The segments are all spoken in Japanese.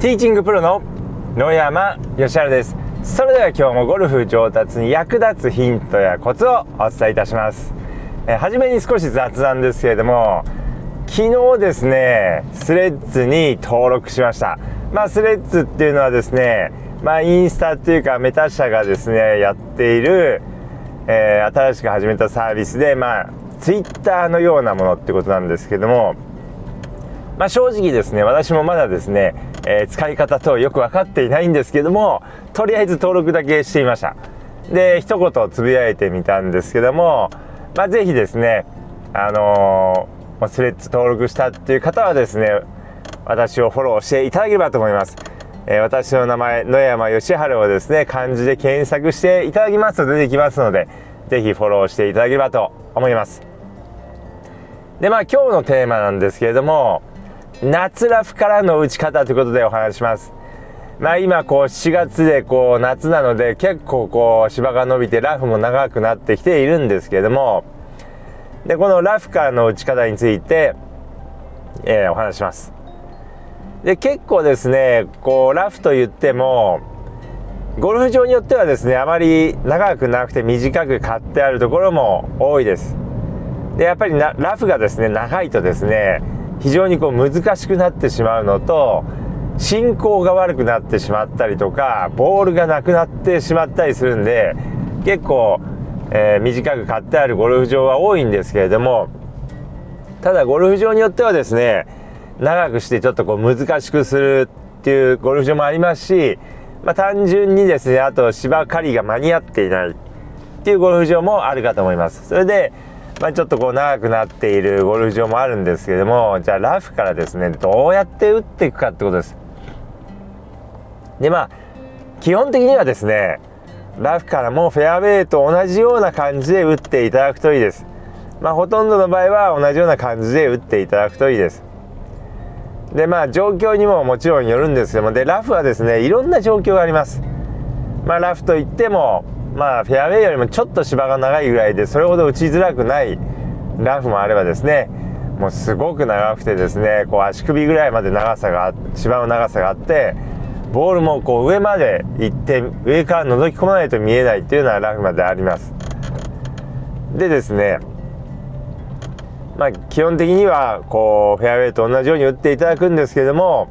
ティーチングプロの野山義晴です。それでは今日もゴルフ上達に役立つヒントやコツをお伝えいたします。え初めに少し雑談ですけれども昨日ですねスレッズに登録しました。まあスレッズっていうのはですねまあインスタっていうかメタ社がですねやっている、えー、新しく始めたサービスでまあツイッターのようなものってことなんですけどもまあ、正直ですね私もまだですね、えー、使い方等よく分かっていないんですけどもとりあえず登録だけしていました。で一言つぶやいてみたんですけども、まあ、ぜひですねあのー、スレッズ登録したっていう方はですね私をフォローしていただければと思います、えー、私の名前野山義晴をですね漢字で検索していただきますと出てきますのでぜひフォローしていただければと思います。でまあ今日のテーマなんですけれども夏ラフからの打ち方ということでお話します。まあ今こう4月でこう夏なので結構こう芝が伸びてラフも長くなってきているんですけれども。でこのラフからの打ち方について、えー、お話します。で結構ですねこうラフと言ってもゴルフ場によってはですねあまり長くなくて短く買ってあるところも多いです。でやっぱりラフがですね長いとですね非常にこう難しくなってしまうのと進行が悪くなってしまったりとかボールがなくなってしまったりするんで結構、えー、短く買ってあるゴルフ場は多いんですけれどもただゴルフ場によってはですね長くしてちょっとこう難しくするっていうゴルフ場もありますし、まあ、単純にですねあと芝刈りが間に合っていないっていうゴルフ場もあるかと思います。それでまあ、ちょっとこう長くなっているゴルフ場もあるんですけどもじゃあラフからですねどうやって打っていくかってことです。でまあ基本的にはですねラフからもフェアウェイと同じような感じで打っていただくといいです。まあほとんどの場合は同じような感じで打っていただくといいです。でまあ状況にももちろんよるんですけどもでラフはですねいろんな状況があります。まあラフといってもまあフェアウェイよりもちょっと芝が長いぐらいでそれほど打ちづらくないラフもあればですねもうすごく長くてですねこう足首ぐらいまで長さが芝の長さがあってボールもこう上まで行って上から覗き込まないと見えないっていうようなラフまであります。でですねまあ基本的にはこうフェアウェイと同じように打っていただくんですけども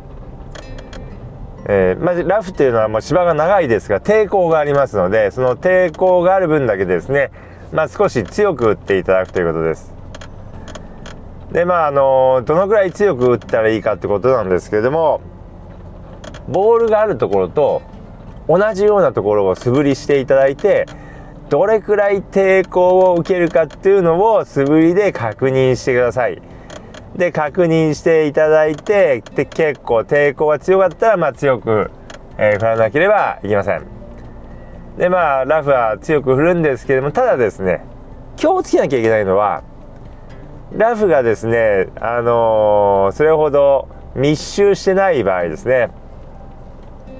えー、まあ、ラフっていうのはもう芝が長いですが抵抗がありますのでその抵抗がある分だけですね、まあ、少し強く打っていただくということですでまああのどのぐらい強く打ったらいいかってことなんですけれどもボールがあるところと同じようなところを素振りしていただいてどれくらい抵抗を受けるかっていうのを素振りで確認してください。で確認していただいてで結構抵抗が強かったら、まあ、強く、えー、振らなければいけません。でまあラフは強く振るんですけどもただですね気をつけなきゃいけないのはラフがですねあのー、それほど密集してない場合ですね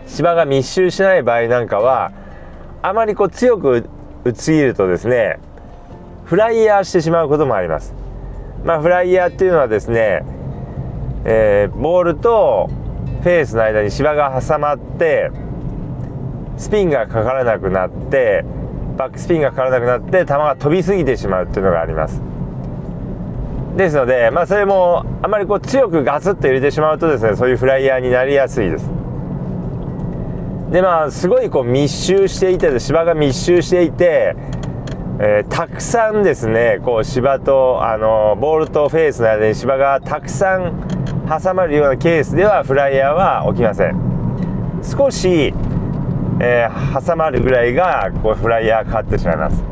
芝が密集してない場合なんかはあまりこう強く打ちすぎるとですねフライヤーしてしまうこともあります。まあ、フライヤーっていうのはですね、えー、ボールとフェースの間に芝が挟まってスピンがかからなくなってバックスピンがかからなくなって球が飛びすぎてしまうっていうのがあります。ですので、まあ、それもあまりこう強くガツッと入れてしまうとですねそういうフライヤーになりやすいです。でまあすごいこう密集していて芝が密集していてえー、たくさんですねこう芝とあのボールとフェースの間に芝がたくさん挟まるようなケースではフライヤーは起きません。少し、えー、挟まるぐらいがこうフライヤーかかってしまいます。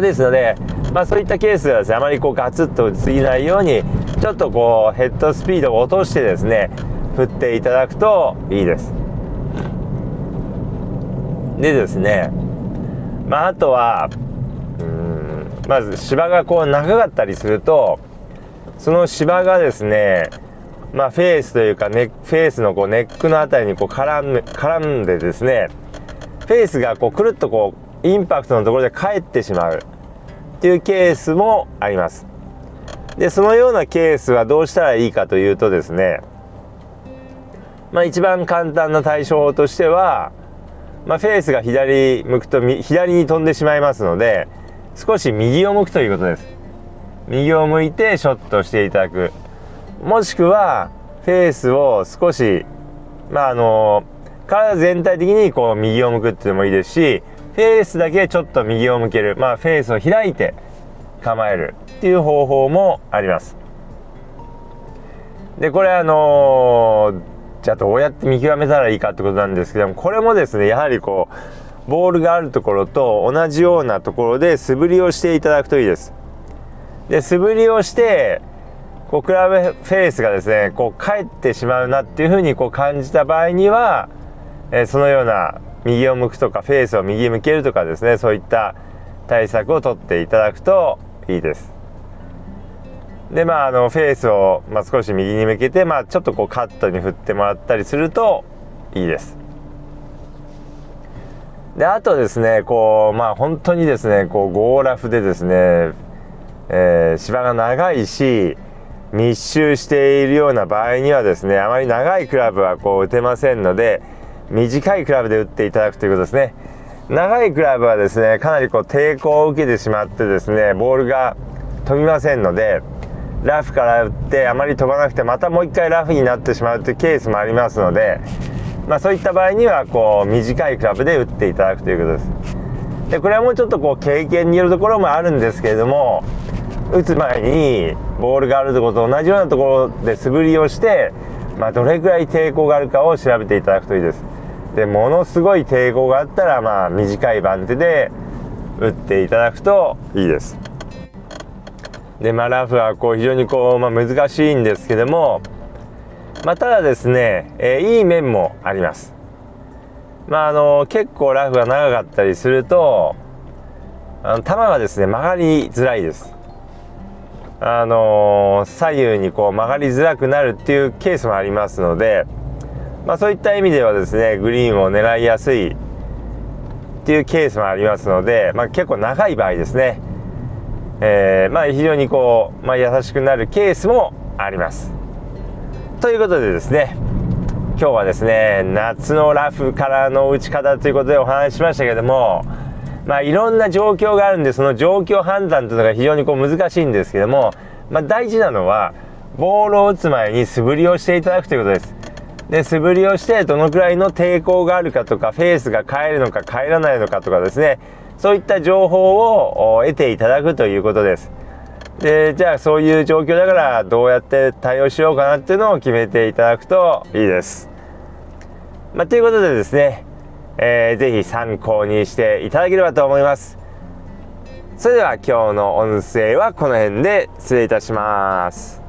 ですので、まあ、そういったケースではですねあまりこうガツッと打ちすぎないようにちょっとこうヘッドスピードを落としてですね振っていただくといいです。でですねまあ、あとはうんまず芝がこう長かったりするとその芝がですねまあ、フェースというかネフェースのこうネックの辺りにこう絡ん絡んでですねフェースがこうくるっとこうインパクトのところで返ってしまうっていうケースもあります。でそのようなケースはどうしたらいいかというとですねまあ、一番簡単な対処法としては、まあ、フェースが左向くと左に飛んでしまいますので少し右を向くということです。右を向いてショットしていただく。もしくはフェースを少しまああの体全体的にこう右を向くっていうのもいいですしフェースだけちょっと右を向ける。まあフェースを開いて構える。っていう方法もあります。でこれあのーじゃあどうやって見極めたらいいかってことなんですけどもこれもですねやはりこうボールがあるところと同じようなところで素振りをしていただくといいです。で素振りをしてこうクラブフェースがですねこう返ってしまうなっていうふうにこう感じた場合には、え、そのような右を向くとかフェースを右向けるとかですねそういった対策をとっていただくといいです。でまああのフェースを、まあ、少し右に向けて、まあ、ちょっとこうカットに振ってもらったりするといいです。であとですねこうまあ本当にですねこうゴーラフでですね、えー、芝が長いし密集しているような場合にはですねあまり長いクラブはこう打てませんので短いクラブで打っていただくということですね長いクラブはですねかなりこう抵抗を受けてしまってですねボールが飛びませんのでラフから打ってあまり飛ばなくてまたもう一回ラフになってしまうというケースもありますので、まあ、そういった場合にはこう短いクラブで打っていただくということです。でこれはもうちょっとこう経験によるところもあるんですけれども打つ前にボールがあるところと同じようなところで素振りをして、まあ、どれくらい抵抗があるかを調べていただくといいです。でものすごい抵抗があったら、まあ、短い番手で打っていただくといいです。で、まあ、ラフはこう非常にこう、まあ、難しいんですけども、まあ、ただですね、えー、いい面もあります。まあ、あの結構ラフが長かったりするとあの球がですね曲がりづらいです。あの左右にこう曲がりづらくなるっていうケースもありますので、まあ、そういった意味ではですねグリーンを狙いやすいっていうケースもありますので、まあ、結構長い場合ですねえー、まあ、非常にこう、まあ、優しくなるケースもあります。ということでですね今日はですね夏のラフからの打ち方ということでお話ししましたけどもまあいろんな状況があるんでその状況判断というのが非常にこう難しいんですけども、まあ、大事なのはボールを打つ前に素振りをしていただくということです。で素振りをしてどのくらいの抵抗があるかとかフェースが変えるのか変えらないのかとかですねそういった情報を得ていただくということです。でじゃあそういう状況だからどうやって対応しようかなっていうのを決めていただくといいです。まあ、ということでですね、えー、ぜひ参考にしていただければと思います。それでは今日の音声はこの辺で失礼いたします。